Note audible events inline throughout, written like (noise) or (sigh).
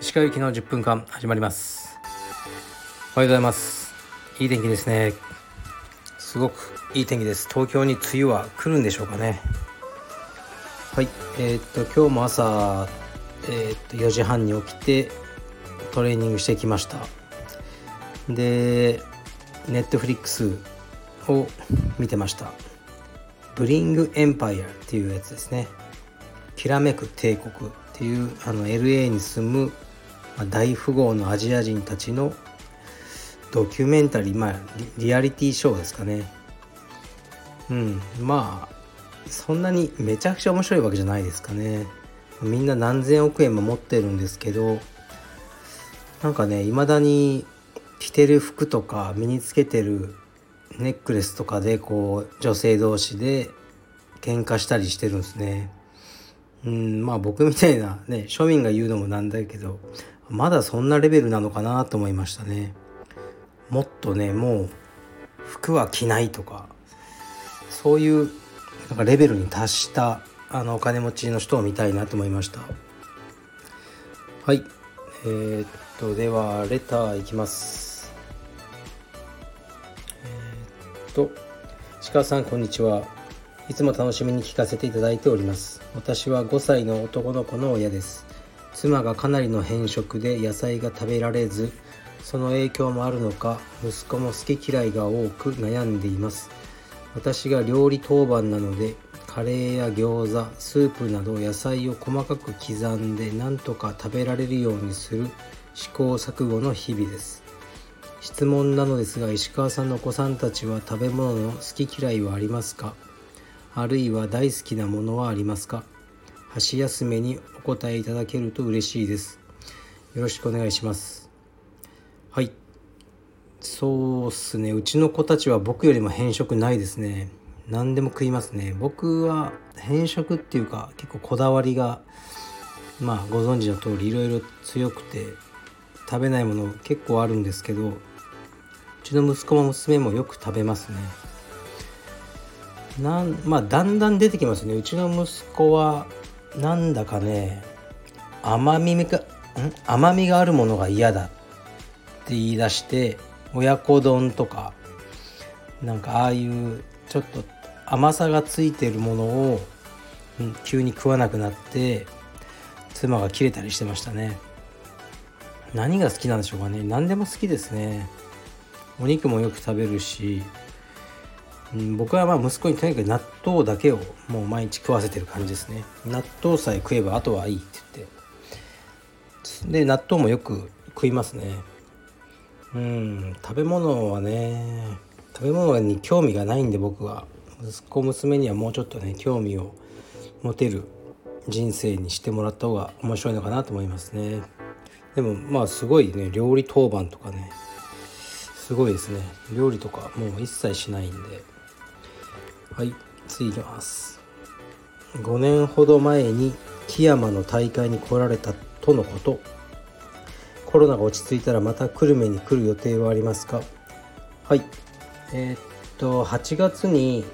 石川行きの10分間始まります。おはようございます。いい天気ですね。すごくいい天気です。東京に梅雨は来るんでしょうかね。はい。えー、っと今日も朝えー、っと4時半に起きてトレーニングしてきました。でネットフリックスを見てました。ブリングエンパイアっていうやつですね。きらめく帝国っていうあの LA に住む大富豪のアジア人たちのドキュメンタリーまあリアリティショーですかね。うんまあそんなにめちゃくちゃ面白いわけじゃないですかね。みんな何千億円も持ってるんですけどなんかねいまだに着てる服とか身につけてるネックレスとかでこう女性同士で喧嘩したりしてるんですね。うんまあ僕みたいなね庶民が言うのもなんだけどまだそんなレベルなのかなと思いましたね。もっとねもう服は着ないとかそういうなんかレベルに達したあのお金持ちの人を見たいなと思いました。はい。えー、っとではレターいきます。と鹿さんこんにちは。いつも楽しみに聞かせていただいております。私は5歳の男の子の親です。妻がかなりの偏食で野菜が食べられずその影響もあるのか息子も好き嫌いが多く悩んでいます。私が料理当番なのでカレーや餃子スープなど野菜を細かく刻んでなんとか食べられるようにする試行錯誤の日々です。質問なのですが石川さんのお子さんたちは食べ物の好き嫌いはありますか？あるいは大好きなものはありますか？箸休めにお答えいただけると嬉しいです。よろしくお願いします。はい。そうっすね。うちの子たちは僕よりも偏食ないですね。何でも食いますね。僕は偏食っていうか結構こだわりがまあご存知の通りいろいろ強くて食べないもの結構あるんですけどちの息子も娘もよく食べますね。なんまあだんだん出てきますね。うちの息子はなんだかね甘みが甘みがあるものが嫌だって言い出して親子丼とかなんかああいうちょっと甘さがついてるものを、急に食わなくなって妻が切れたりしてましたね。何が好きなんでしょうかね。何でも好きですね。お肉もよく食べるし、うん、僕はまあ息子にとにかく納豆だけをもう毎日食わせてる感じですね。納豆さえ食えばあとはいいって言って。で納豆もよく食いますね。うん食べ物はね食べ物に興味がないんで僕は。息子娘にはもうちょっとね興味を持てる人生にしてもらった方が面白いのかなと思いますね。でもまあすごいね料理当番とかねすごいですね。料理とかもう一切しないんで。はい次いきます。5年ほど前に木山の大会に来られたとのこと。コロナが落ち着いたらまた久留米に来る予定はありますか？はい。えー、っと8月に、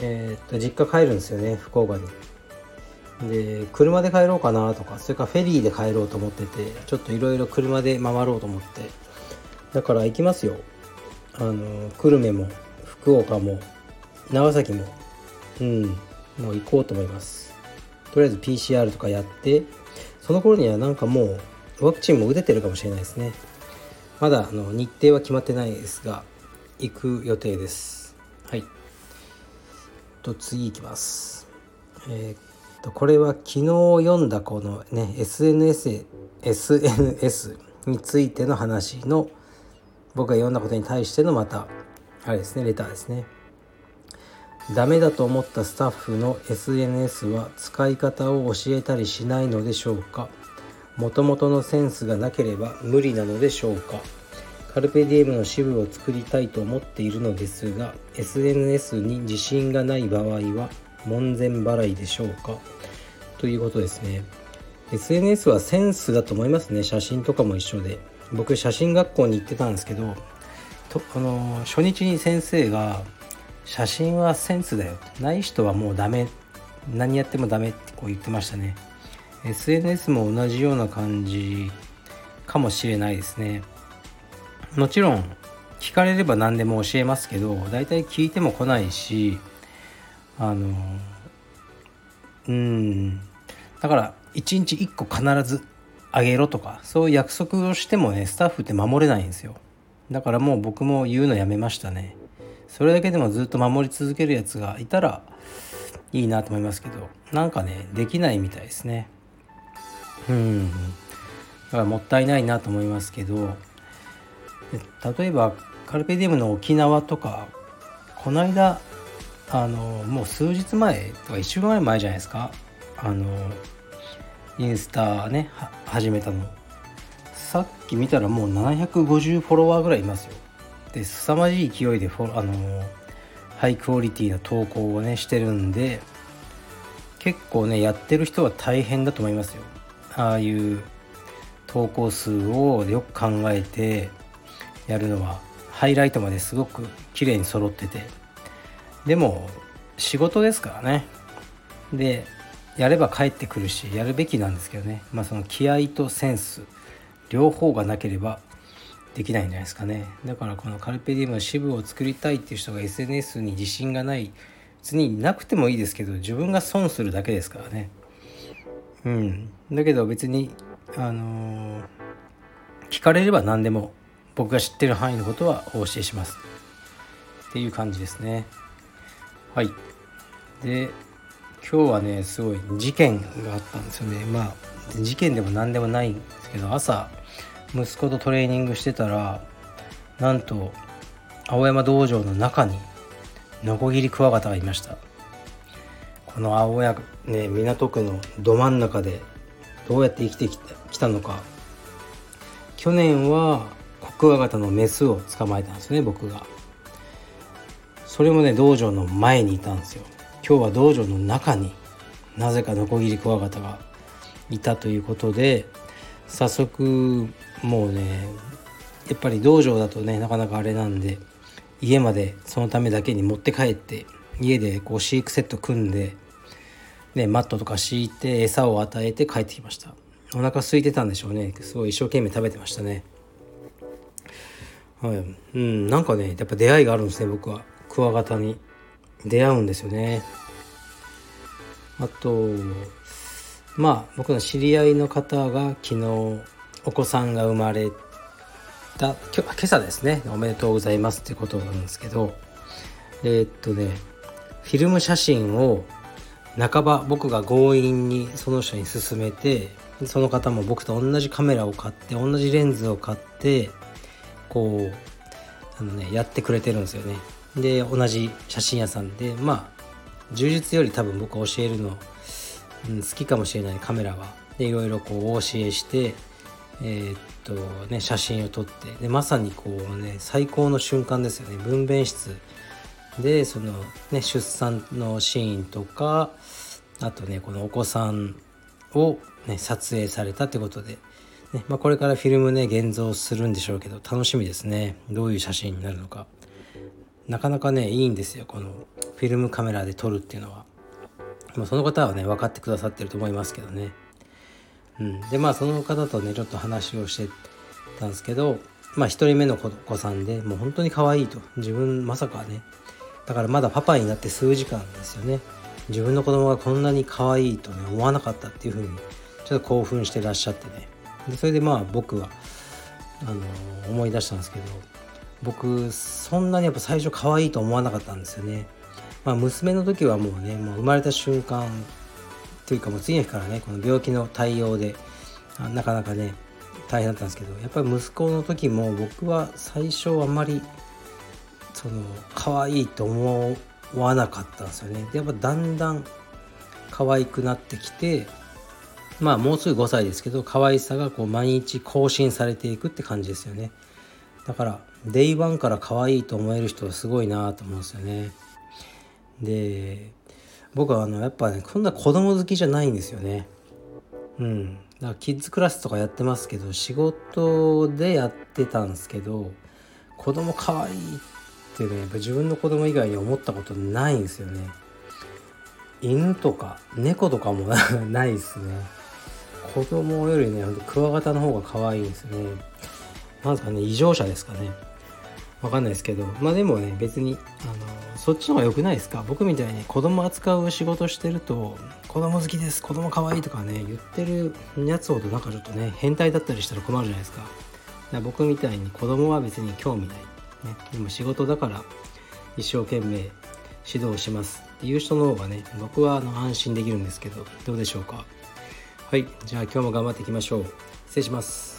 えー、っと実家帰るんですよね福岡に。で車で帰ろうかなとかそれからフェリーで帰ろうと思っててちょっといろいろ車で回ろうと思って。だから行きますよ。あの久留米も福岡も長崎もうんもう行こうと思います。とりあえず PCR とかやってその頃にはなんかもうワクチンも打ててるかもしれないですね。まだあの日程は決まってないですが行く予定です。はい。と次いきます。えー、っとこれは昨日読んだこのね SNS SNS についての話の僕が読んだことに対してのまたあれですねレターですね。ダメだと思ったスタッフの SNS は使い方を教えたりしないのでしょうか？もともとのセンスがなければ無理なのでしょうか？カルペディエムの支部を作りたいと思っているのですが SNS に自信がない場合は門前払いでしょうか？ということですね。SNS はセンスだと思いますね。写真とかも一緒で。僕写真学校に行ってたんですけどとあの初日に先生が写真はセンスだよない人はもうダメ何やってもダメってこう言ってましたね。SNS も同じような感じかもしれないですね。もちろん聞かれれば何でも教えますけど大体聞いても来ないしあのうん。だから1日1個必ずあげろとかそういう約束をしてもねスタッフって守れないんですよ。だからもう僕も言うのやめましたね。それだけでもずっと守り続けるやつがいたらいいなと思いますけどなんかねできないみたいですね。うん。だからもったいないなと思いますけど例えばカルペディウムの沖縄とかこの間あのもう数日前とか1週間ぐらい前じゃないですか。あのインスタね始めたの。さっき見たらもう750フォロワーぐらいいますよ。で凄まじい勢いでフォあのハイクオリティな投稿をねしてるんで結構ねやってる人は大変だと思いますよ。ああいう投稿数をよく考えてやるのはハイライトまですごく綺麗に揃ってて。でも仕事ですからね。でやれば帰ってくるしやるべきなんですけどね。まあその気合とセンス両方がなければできないんじゃないですかね。だからこのカルペディウムの支部を作りたいっていう人が SNS に自信がない別になくてもいいですけど自分が損するだけですからね。うん。だけど別にあのー、聞かれれば何でも僕が知ってる範囲のことはお教えします。っていう感じですね。はい。で今日はねすごい事件があったんですよね。まあ事件でも何でもないんですけど朝息子とトレーニングしてたらなんと青山道場の中にノコギリクワガタがいました。この青山ね港区のど真ん中でどうやって生きてきたのか。去年はコクワガタのメスを捕まえたんですね僕が。それもね道場の前にいたんですよ。今日は道場の中になぜかノコギリクワガタがいたということで早速もうねやっぱり道場だとねなかなかあれなんで家までそのためだけに持って帰って家でこう飼育セット組んで、ね、マットとか敷いて餌を与えて帰ってきました。お腹空いてたんでしょうね。すごい一生懸命食べてましたね。はい、うん、なんかねやっぱ出会いがあるんですね僕は。クワガタに。出会うんですよね。あとまあ僕の知り合いの方が昨日お子さんが生まれた今朝ですね。おめでとうございますってことなんですけどえー、っとねフィルム写真を半ば僕が強引にその人に勧めてその方も僕と同じカメラを買って同じレンズを買ってこうあのねやってくれてるんですよね。で同じ写真屋さんでまあ充実より多分僕は教えるの、うん、好きかもしれないカメラは。でいろいろこうお教えしてえー、っとね写真を撮って。でまさにこうね最高の瞬間ですよね。分娩室。でそのね出産のシーンとかあとねこのお子さんをね撮影されたってことで。ねまあ、これからフィルムね現像するんでしょうけど楽しみですね。どういう写真になるのか。なかなかねいいんですよ。このフィルムカメラで撮るっていうのは、まあ、その方はね分かってくださってると思いますけどね。うん。でまあその方とねちょっと話をしてたんですけどまあ1人目の子さんでもう本当に可愛いと。自分まさかね。だからまだパパになって数時間ですよね。自分の子供がこんなに可愛いとね思わなかったっていうふうにちょっと興奮してらっしゃってね。でそれでまあ僕はあの思い出したんですけど僕そんなにやっぱ最初可愛いと思わなかったんですよね。まあ、娘の時はもうねもう生まれた瞬間というかもう次の日からねこの病気の対応でなかなかね大変だったんですけどやっぱり息子の時も僕は最初あんまりその可愛いと思わなかったんですよね。でやっぱだんだん可愛くなってきてまあもうすぐ5歳ですけど可愛さがこう毎日更新されていくって感じですよねだから day one から可愛いと思える人はすごいなと思うんですよね。で僕はあのやっぱねこんな子供好きじゃないんですよね。うん。だからキッズクラスとかやってますけど仕事でやってたんですけど子供可愛いっていうのはやっぱ自分の子供以外に思ったことないんですよね。犬とか猫とかも (laughs) ないですね。子供よりねクワガタの方が可愛いんですね。なんですかね異常者ですかね。わかんないですけどまあでもね別にあのそっちの方が良くないですか？僕みたいに子供扱う仕事してると子供好きです子供可愛いとかね言ってるやつほどなんかちょっとね変態だったりしたら困るじゃないですか。だから僕みたいに子供は別に興味ない、ね、でも仕事だから一生懸命指導します。っていう人の方がね僕はあの安心できるんですけどどうでしょうか？はいじゃあ今日も頑張っていきましょう。失礼します。